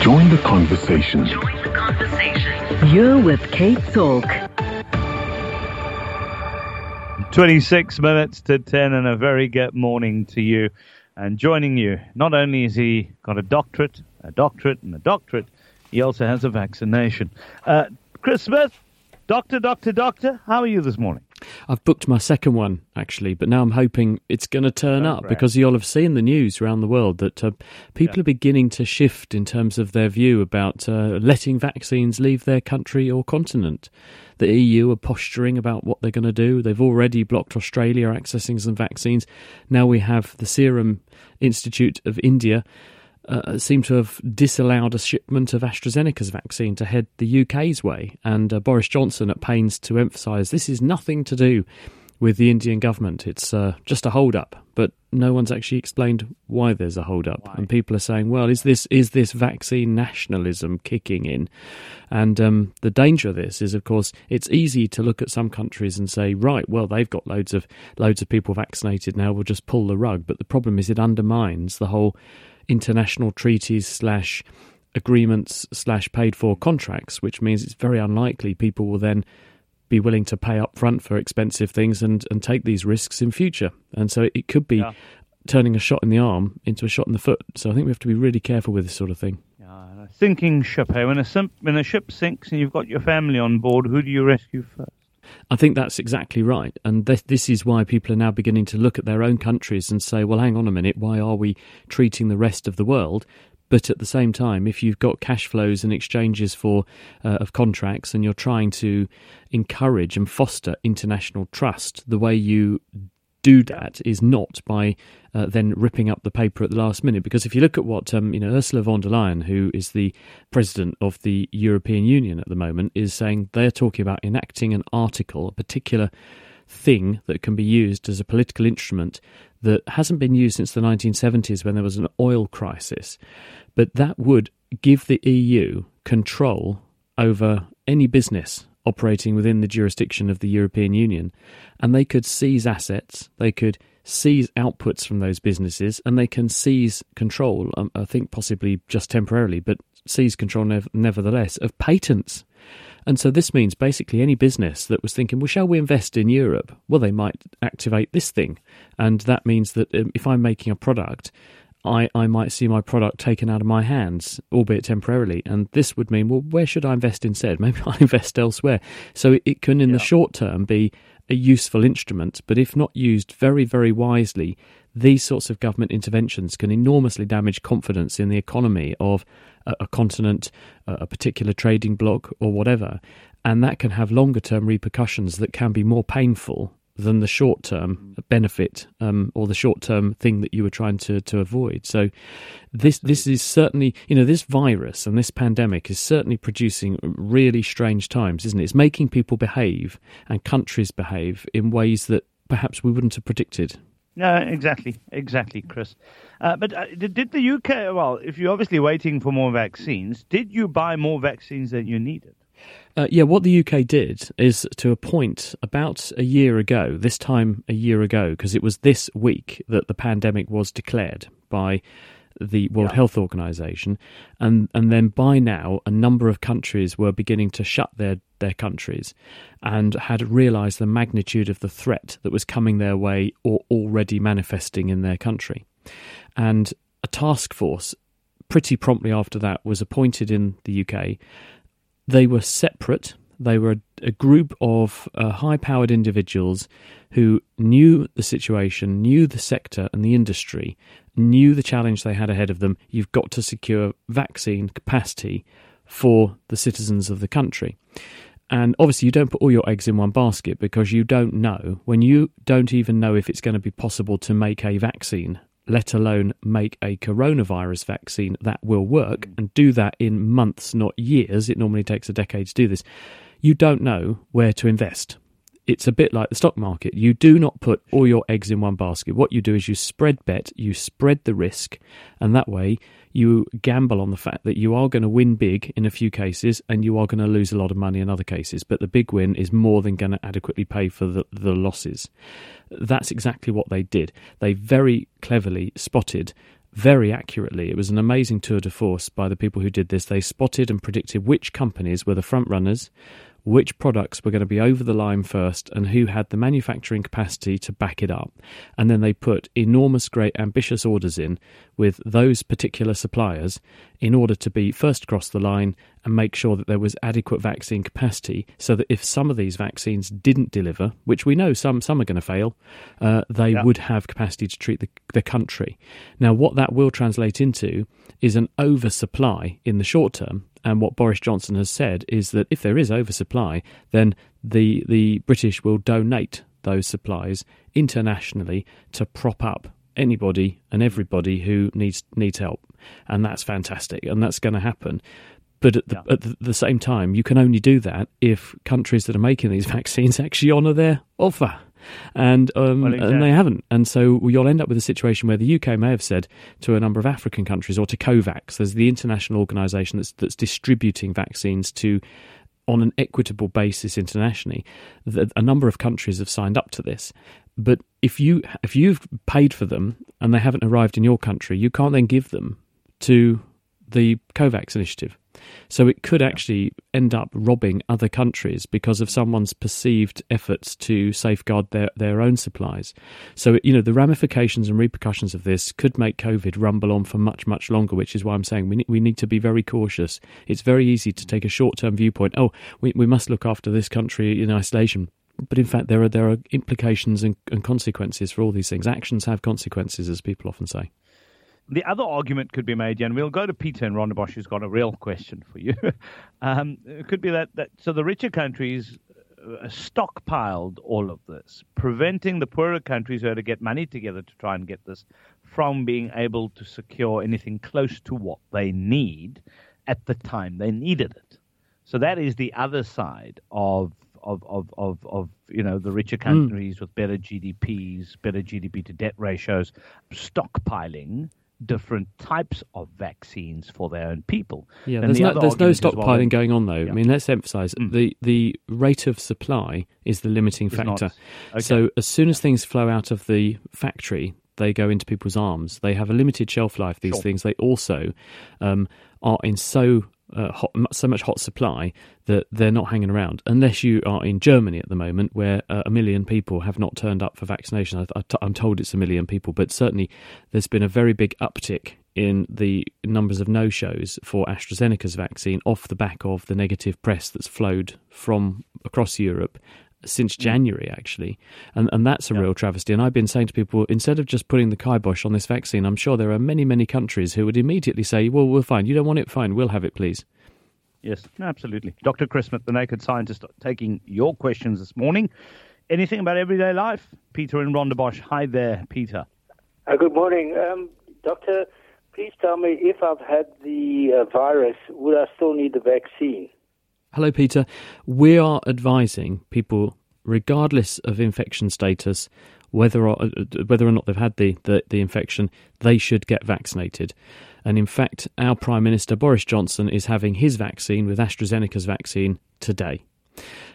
Join the conversation. You're with Cape Talk. 26 minutes to 10 and a very good morning to you. And joining you, not only has he got a doctorate, a doctorate, and a doctorate, he also has a vaccination. Uh, Chris Smith, doctor, doctor, doctor, how are you this morning? I've booked my second one actually, but now I'm hoping it's going to turn Oh, up great. because you'll have seen the news around the world that uh, people are beginning to shift in terms of their view about uh, letting vaccines leave their country or continent. The EU are posturing about what they're going to do. They've already blocked Australia accessing some vaccines. Now we have the Serum Institute of India uh, seem to have disallowed a shipment of AstraZeneca's vaccine to head the UK's way. And uh, Boris Johnson at pains to emphasise this is nothing to do with the Indian government. It's uh, just a hold up. But no one's actually explained why there's a hold up. And people are saying, well, is this is this vaccine nationalism kicking in? And um, the danger of this is, of course, it's easy to look at some countries and say, right, well, they've got loads of loads of people vaccinated now. We'll just pull the rug. But the problem is, it undermines the whole international treaties slash agreements slash paid for contracts, which means it's very unlikely people will then be willing to pay up front for expensive things and, and take these risks in future. And so it could be Yeah. turning a shot in the arm into a shot in the foot. So I think we have to be really careful with this sort of thing. A sinking ship. Hey, when a, sim- when a ship sinks and you've got your family on board, who do you rescue first? I think that's exactly right. And this, this is why people are now beginning to look at their own countries and say, well, hang on a minute, why are we treating the rest of the world? But at the same time, if you've got cash flows and exchanges for uh, of contracts, and you're trying to encourage and foster international trust, the way you do that is not by uh, then ripping up the paper at the last minute. Because if you look at what um, you know, Ursula von der Leyen, who is the president of the European Union at the moment, is saying they're talking about enacting an article, a particular thing that can be used as a political instrument that hasn't been used since the 1970s when there was an oil crisis. But that would give the EU control over any business operating within the jurisdiction of the European Union. And they could seize assets, they could seize outputs from those businesses, and they can seize control, um, I think possibly just temporarily, but seize control nev- nevertheless, of patents. And so this means basically any business that was thinking, well, shall we invest in Europe? Well, they might activate this thing. And that means that um, if I'm making a product, I, I might see my product taken out of my hands, albeit temporarily. And this would mean, well, where should I invest instead? Maybe I'll invest elsewhere. So it, can, in the short term, be a useful instrument. But if not used very, very wisely, these sorts of government interventions can enormously damage confidence in the economy of a, a continent, a, a particular trading bloc, or whatever. And that can have longer term repercussions that can be more painful than the short term benefit um, or the short term thing that you were trying to, to avoid. So this this is certainly you know this virus and this pandemic is certainly producing really strange times, isn't it? It's making people behave and countries behave in ways that perhaps we wouldn't have predicted. No, exactly, exactly, Chris. Uh, but uh, did, did the UK? Well, if you're obviously waiting for more vaccines, did you buy more vaccines than you needed? Uh, yeah, what the UK did is to appoint about a year ago, this time a year ago, because it was this week that the pandemic was declared by the World Health Organization, and and then by now a number of countries were beginning to shut their their countries, and had realised the magnitude of the threat that was coming their way or already manifesting in their country, and a task force pretty promptly after that was appointed in the UK they were separate. They were a group of uh, high powered individuals who knew the situation, knew the sector and the industry, knew the challenge they had ahead of them. You've got to secure vaccine capacity for the citizens of the country. And obviously, you don't put all your eggs in one basket because you don't know. When you don't even know if it's going to be possible to make a vaccine, let alone make a coronavirus vaccine that will work mm. and do that in months, not years. It normally takes a decade to do this. You don't know where to invest it's a bit like the stock market. You do not put all your eggs in one basket. What you do is you spread bet, you spread the risk, and that way you gamble on the fact that you are going to win big in a few cases and you are going to lose a lot of money in other cases. But the big win is more than going to adequately pay for the, the losses. That's exactly what they did. They very cleverly spotted very accurately. It was an amazing tour de force by the people who did this. They spotted and predicted which companies were the front runners, which products were going to be over the line first and who had the manufacturing capacity to back it up. And then they put enormous, great, ambitious orders in with those particular suppliers in order to be first across the line and make sure that there was adequate vaccine capacity so that if some of these vaccines didn't deliver, which we know some, some are going to fail, uh, they yeah. would have capacity to treat the, the country. Now, what that will translate into is an oversupply in the short term and what Boris Johnson has said is that if there is oversupply, then the the British will donate those supplies internationally to prop up anybody and everybody who needs needs help, and that's fantastic, and that's going to happen. But at the, yeah. at the same time, you can only do that if countries that are making these vaccines actually honour their offer and um, well, exactly. and they haven't. And so you'll end up with a situation where the UK may have said to a number of African countries or to COVAX, there's the international organisation that's that's distributing vaccines to on an equitable basis internationally. A number of countries have signed up to this. But if you if you've paid for them and they haven't arrived in your country, you can't then give them to the COVAX initiative. So it could actually end up robbing other countries because of someone's perceived efforts to safeguard their, their own supplies. So, you know, the ramifications and repercussions of this could make COVID rumble on for much, much longer, which is why I'm saying we need, we need to be very cautious. It's very easy to take a short term viewpoint. Oh, we, we must look after this country in isolation but in fact, there are there are implications and, and, consequences for all these things. Actions have consequences, as people often say. The other argument could be made, and we'll go to Peter and Rondebosch, who's got a real question for you. um, it could be that, that so the richer countries uh, stockpiled all of this, preventing the poorer countries who had to get money together to try and get this from being able to secure anything close to what they need at the time they needed it. So that is the other side of of, of, of, of you know the richer hmm. countries mm. with better GDPs, better GDP to debt ratios, stockpiling different types of vaccines for their own people. Yeah, there's, the no, there's no stockpiling well, going on though. Yeah. I mean, let's emphasize mm. the the rate of supply is the limiting factor. Okay. So as soon as things flow out of the factory, they go into people's arms. They have a limited shelf life. These sure. things. They also um, are in so uh, hot, so much hot supply that they're not hanging around unless you are in Germany at the moment, where uh, a million people have not turned up for vaccination. I, am told it's a million people, but certainly there's been a very big uptick in the numbers of no shows for AstraZeneca's vaccine off the back of the negative press that's flowed from across Europe since mm. January, actually. And, and that's a yeah. real travesty. And I've been saying to people, instead of just putting the kibosh on this vaccine, I'm sure there are many, many countries who would immediately say, well, we're fine. You don't want it? Fine. We'll have it, please. Yes, absolutely. Dr. Chris Smith, the Naked Scientist, taking your questions this morning. Anything about everyday life? Peter in Rondebosch. Hi there, Peter. Uh, good morning. Um, doctor, please tell me if I've had the uh, virus, would I still need the vaccine? Hello, Peter. We are advising people, regardless of infection status, whether or, whether or not they've had the, the, the infection, they should get vaccinated. And in fact, our Prime Minister Boris Johnson is having his vaccine with AstraZeneca's vaccine today.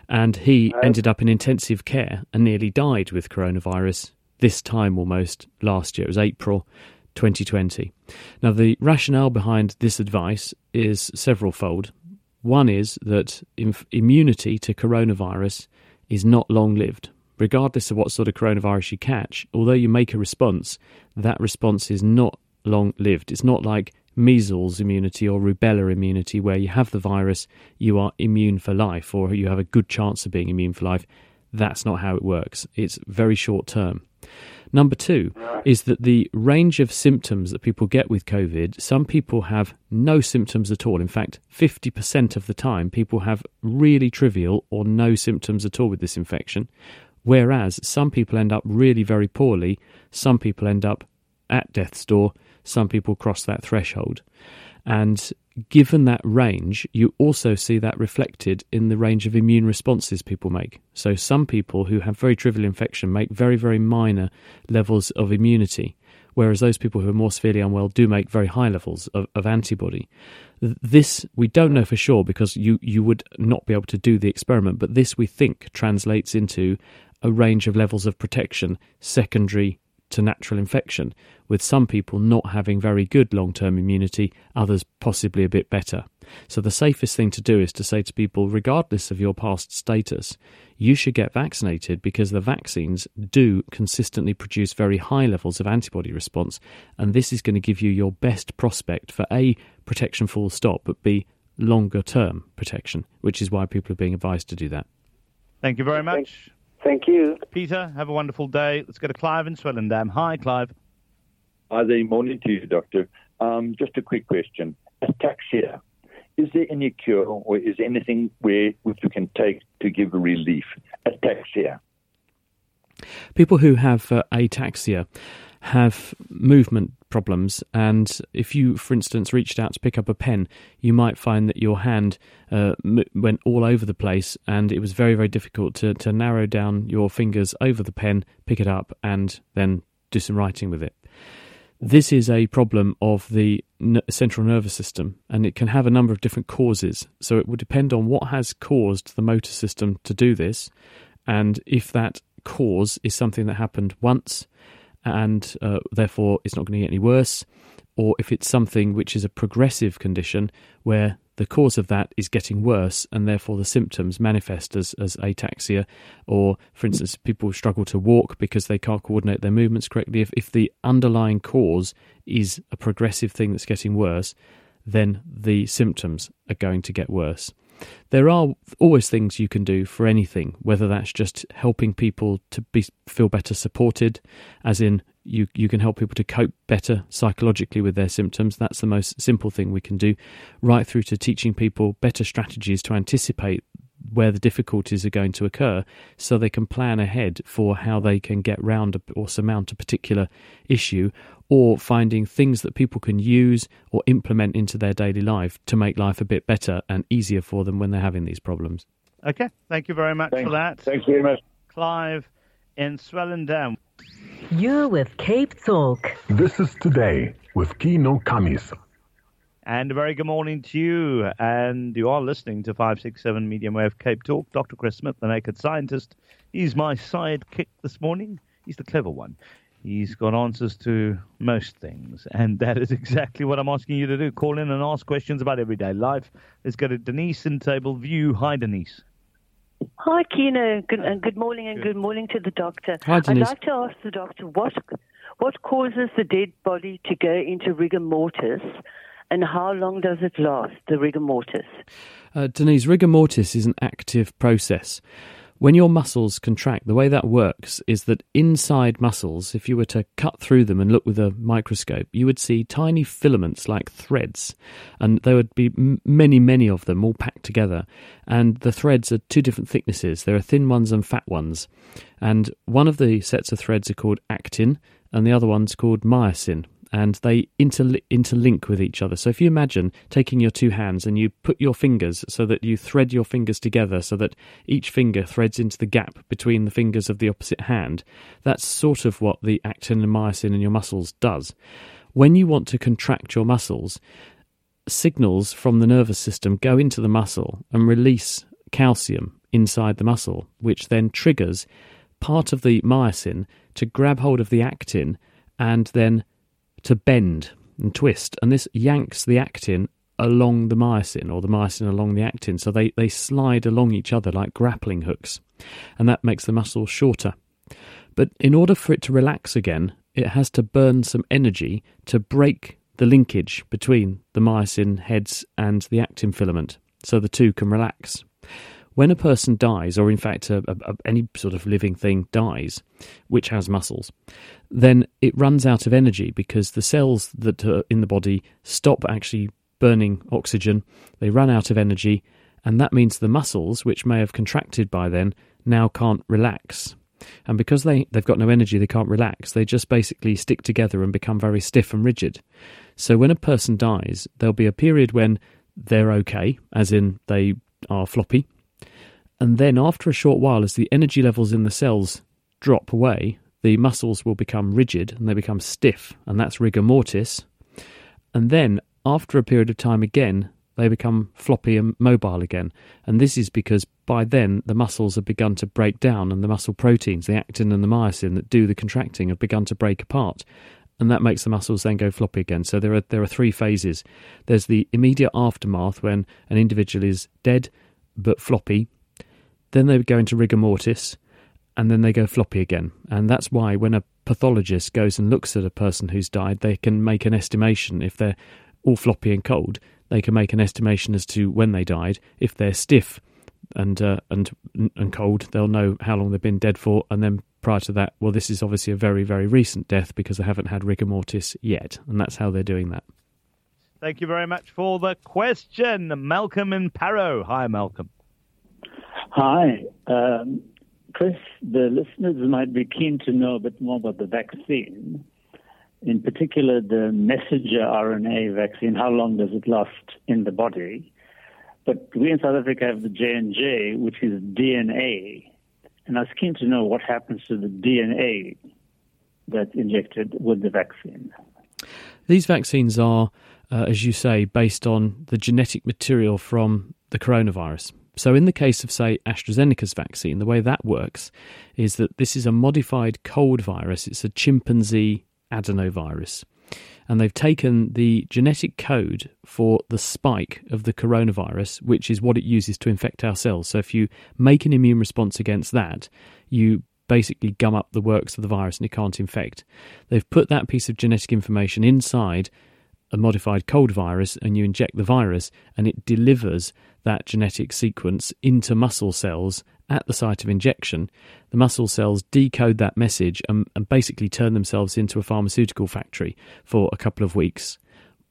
And he uh, ended up in intensive care and nearly died with coronavirus this time almost last year. It was April 2020. Now, the rationale behind this advice is several fold. One is that immunity to coronavirus is not long lived. Regardless of what sort of coronavirus you catch, although you make a response, that response is not long lived. It's not like measles immunity or rubella immunity, where you have the virus, you are immune for life, or you have a good chance of being immune for life. That's not how it works. It's very short term. Number two is that the range of symptoms that people get with COVID, some people have no symptoms at all. In fact, 50% of the time, people have really trivial or no symptoms at all with this infection. Whereas some people end up really very poorly, some people end up at death's door. Some people cross that threshold. And given that range, you also see that reflected in the range of immune responses people make. So, some people who have very trivial infection make very, very minor levels of immunity, whereas those people who are more severely unwell do make very high levels of, of antibody. This we don't know for sure because you, you would not be able to do the experiment, but this we think translates into a range of levels of protection secondary to natural infection, with some people not having very good long term immunity, others possibly a bit better. So, the safest thing to do is to say to people, regardless of your past status, you should get vaccinated because the vaccines do consistently produce very high levels of antibody response, and this is going to give you your best prospect for A, protection full stop, but B, longer term protection, which is why people are being advised to do that. Thank you very much. Thank you. Peter, have a wonderful day. Let's go to Clive in Swellendam. Hi, Clive. Hi there. Morning to you, Doctor. Um, just a quick question. Ataxia. Is there any cure or is there anything where which you can take to give relief? Ataxia. People who have uh, ataxia have movement problems. And if you, for instance, reached out to pick up a pen, you might find that your hand uh, went all over the place and it was very, very difficult to, to narrow down your fingers over the pen, pick it up, and then do some writing with it. This is a problem of the n- central nervous system, and it can have a number of different causes. So it would depend on what has caused the motor system to do this, and if that cause is something that happened once, and uh, therefore it's not going to get any worse, or if it's something which is a progressive condition where the cause of that is getting worse and therefore the symptoms manifest as, as ataxia, or for instance, people struggle to walk because they can't coordinate their movements correctly. If, if the underlying cause is a progressive thing that's getting worse, then the symptoms are going to get worse. There are always things you can do for anything, whether that's just helping people to be feel better supported, as in you you can help people to cope better psychologically with their symptoms. That's the most simple thing we can do, right through to teaching people better strategies to anticipate where the difficulties are going to occur so they can plan ahead for how they can get round or surmount a particular issue or finding things that people can use or implement into their daily life to make life a bit better and easier for them when they're having these problems. Okay, thank you very much Thanks. for that. Thanks very much. Clive in Swellendam. You're with Cape Talk. This is Today with Kieno Kammies. And a very good morning to you. And you are listening to 567 Medium Wave Cape Talk. Dr. Chris Smith, the naked scientist. He's my sidekick this morning. He's the clever one. He's got answers to most things. And that is exactly what I'm asking you to do. Call in and ask questions about everyday life. Let's go to Denise in Table View. Hi, Denise. Hi, Kieno. Good, and uh, good morning, and good morning to the doctor. Hi, Denise. I'd like to ask the doctor what what causes the dead body to go into rigor mortis, and how long does it last? The rigor mortis. Uh, Denise, rigor mortis is an active process. When your muscles contract, the way that works is that inside muscles, if you were to cut through them and look with a microscope, you would see tiny filaments like threads. And there would be many, many of them all packed together. And the threads are two different thicknesses there are thin ones and fat ones. And one of the sets of threads are called actin, and the other one's called myosin and they interli- interlink with each other. So if you imagine taking your two hands and you put your fingers so that you thread your fingers together so that each finger threads into the gap between the fingers of the opposite hand, that's sort of what the actin and myosin in your muscles does. When you want to contract your muscles, signals from the nervous system go into the muscle and release calcium inside the muscle, which then triggers part of the myosin to grab hold of the actin and then to bend and twist, and this yanks the actin along the myosin or the myosin along the actin. So they, they slide along each other like grappling hooks, and that makes the muscle shorter. But in order for it to relax again, it has to burn some energy to break the linkage between the myosin heads and the actin filament so the two can relax. When a person dies, or in fact, a, a, any sort of living thing dies, which has muscles, then it runs out of energy because the cells that are in the body stop actually burning oxygen, they run out of energy, and that means the muscles, which may have contracted by then, now can't relax. And because they, they've got no energy, they can't relax, they just basically stick together and become very stiff and rigid. So when a person dies, there'll be a period when they're okay, as in they are floppy. And then after a short while, as the energy levels in the cells drop away, the muscles will become rigid and they become stiff, and that's rigor mortis. And then after a period of time again, they become floppy and mobile again. And this is because by then the muscles have begun to break down and the muscle proteins, the actin and the myosin that do the contracting, have begun to break apart. And that makes the muscles then go floppy again. So there are there are three phases. There's the immediate aftermath when an individual is dead but floppy. Then they go into rigor mortis, and then they go floppy again. And that's why when a pathologist goes and looks at a person who's died, they can make an estimation if they're all floppy and cold they can make an estimation as to when they died. If they're stiff and uh, and and cold, they'll know how long they've been dead for, and then prior to that, well, this is obviously a very very recent death because they haven't had rigor mortis yet, and that's how they're doing that. Thank you very much for the question, Malcolm in Parow. Hi, Malcolm. Hi. Um, Chris, the listeners might be keen to know a bit more about the vaccine in particular the messenger RNA vaccine, how long does it last in the body? But we in South Africa have the J&J, which is DNA. And I was keen to know what happens to the DNA that's injected with the vaccine. These vaccines are, uh, as you say, based on the genetic material from the coronavirus. So, in the case of, say, AstraZeneca's vaccine, the way that works is that this is a modified cold virus. It's a chimpanzee adenovirus. And they've taken the genetic code for the spike of the coronavirus, which is what it uses to infect our cells. So if you make an immune response against that, you basically gum up the works of the virus and it can't infect. They've put that piece of genetic information inside a modified cold virus and you inject the virus and it delivers that genetic sequence into muscle cells at the site of injection, the muscle cells decode that message and, and, basically turn themselves into a pharmaceutical factory for a couple of weeks,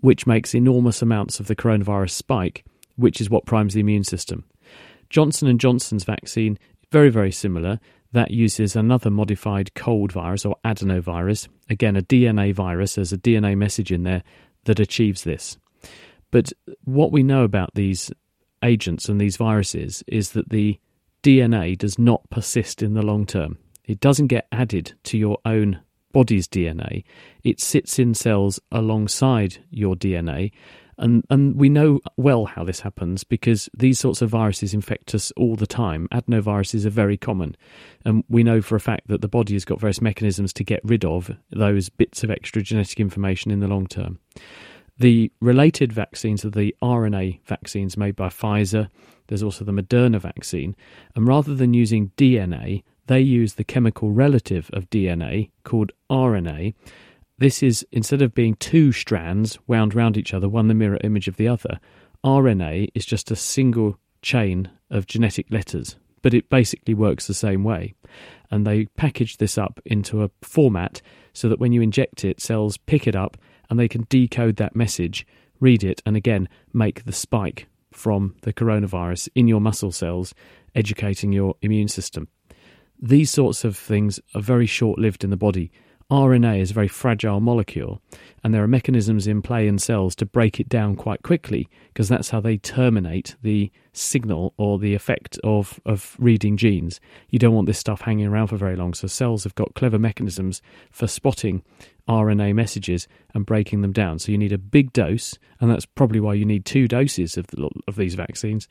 which makes enormous amounts of the coronavirus spike, which is what primes the immune system. Johnson and Johnson's vaccine very very similar. That uses another modified cold virus or adenovirus, again a DNA virus. There's a DNA message in there that achieves this. But what we know about these agents and these viruses is that the DNA does not persist in the long term. It doesn't get added to your own body's DNA. It sits in cells alongside your DNA. And, and we know well how this happens because these sorts of viruses infect us all the time. Adenoviruses are very common. And we know for a fact that the body has got various mechanisms to get rid of those bits of extra genetic information in the long term. The related vaccines are the RNA vaccines made by Pfizer. There's also the Moderna vaccine. And rather than using DNA, they use the chemical relative of DNA called RNA. This is, instead of being two strands wound round each other, one the mirror image of the other, RNA is just a single chain of genetic letters, but it basically works the same way. And they package this up into a format so that when you inject it, cells pick it up and they can decode that message, read it, and again make the spike from the coronavirus in your muscle cells, educating your immune system. These sorts of things are very short lived in the body. RNA is a very fragile molecule, and there are mechanisms in play in cells to break it down quite quickly because that's how they terminate the signal or the effect of, of reading genes. You don't want this stuff hanging around for very long, so cells have got clever mechanisms for spotting RNA messages and breaking them down. So you need a big dose, and that's probably why you need two doses of, the, of these vaccines,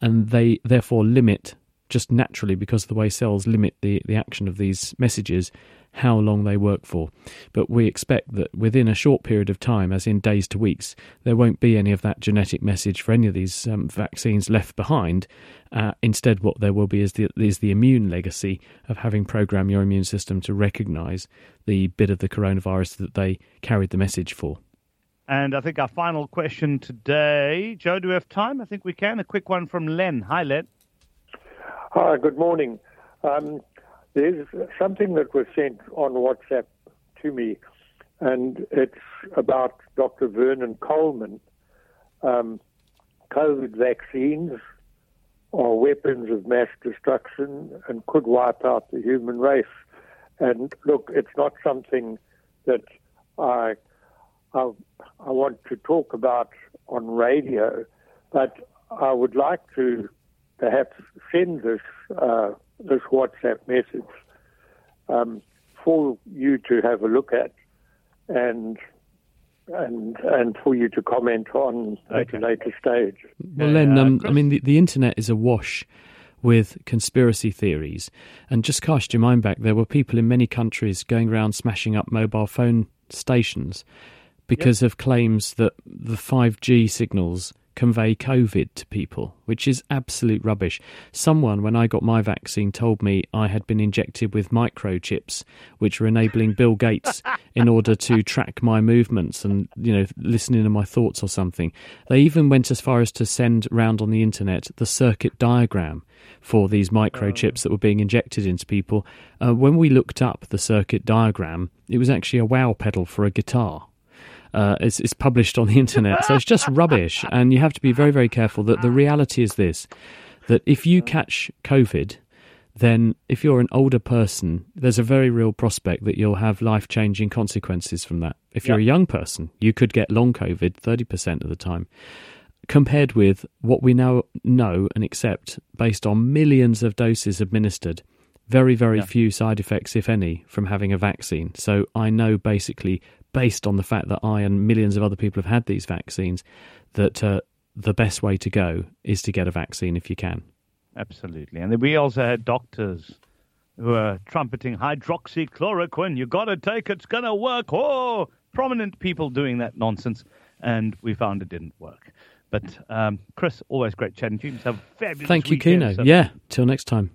and they therefore limit just naturally because of the way cells limit the, the action of these messages how long they work for. But we expect that within a short period of time, as in days to weeks, there won't be any of that genetic message for any of these um, vaccines left behind. Uh, instead, what there will be is the, is the immune legacy of having programmed your immune system to recognize the bit of the coronavirus that they carried the message for. And I think our final question today, Joe, do we have time? I think we can. A quick one from Len. Hi, Len. Hi, good morning. Um, there's something that was sent on WhatsApp to me, and it's about Dr. Vernon Coleman, um, COVID vaccines are weapons of mass destruction and could wipe out the human race. And look, it's not something that I, I, I want to talk about on radio, but I would like to perhaps send this uh, this WhatsApp message um, for you to have a look at and and and for you to comment on at a later stage. Well, Len, um, I mean, the, the internet is awash with conspiracy theories. And just cast your mind back, there were people in many countries going around smashing up mobile phone stations because yep. of claims that the 5G signals convey COVID to people, which is absolute rubbish. Someone, when I got my vaccine, told me I had been injected with microchips, which were enabling Bill Gates in order to track my movements and, you know, listening to my thoughts or something. They even went as far as to send round on the internet the circuit diagram for these microchips that were being injected into people. Uh, when we looked up the circuit diagram, it was actually a wah pedal for a guitar uh, is, is published on the internet. So it's just rubbish. And you have to be very, very careful that the reality is this that if you catch COVID, then if you're an older person, there's a very real prospect that you'll have life changing consequences from that. If you're a young person, you could get long COVID 30% of the time. Compared with what we now know and accept based on millions of doses administered, very, very yeah. few side effects, if any, from having a vaccine. So I know basically based on the fact that I and millions of other people have had these vaccines, that uh, the best way to go is to get a vaccine if you can. Absolutely. And we also had doctors who are trumpeting hydroxychloroquine. You got to take it, it's going to work. Oh, prominent people doing that nonsense. And we found it didn't work. But um, Chris, always great chatting to you. Have a fabulous Thank you, weekend, Kieno. So- yeah, till next time.